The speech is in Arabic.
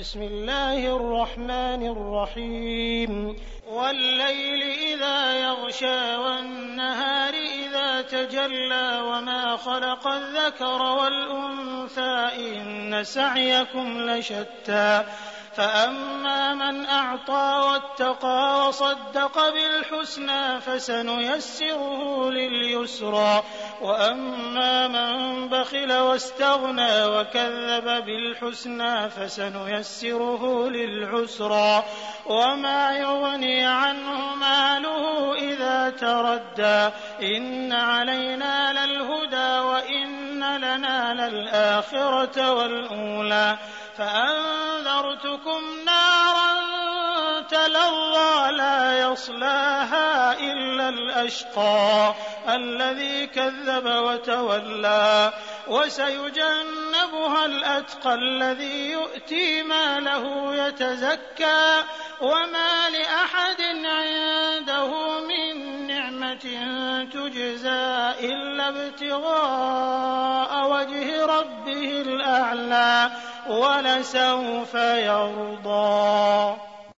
بسم الله الرحمن الرحيم. والليل إذا يغشى والنهار إذا تجلى وما خلق الذكر والأنثى إن سعيكم لشتى. فأما من أعطى واتقى وصدق بالحسنى فسنيسره لليسرى. وأما من بخل واستغنى وكذب بالحسنى فسنيسره للعسرى. وما يغني عنه ماله إذا تردى. إن علينا لنا للآخرة والأولى فأنذرتكم نارا تلظى لا يصلاها إلا الأشقى الذي كذب وتولى وسيجنبها الأتقى الذي يؤتي ماله يتزكى وما لأحد عنده من نعمة تجزى إلا ابتغاء ربه الأعلى ولسوف يرضى.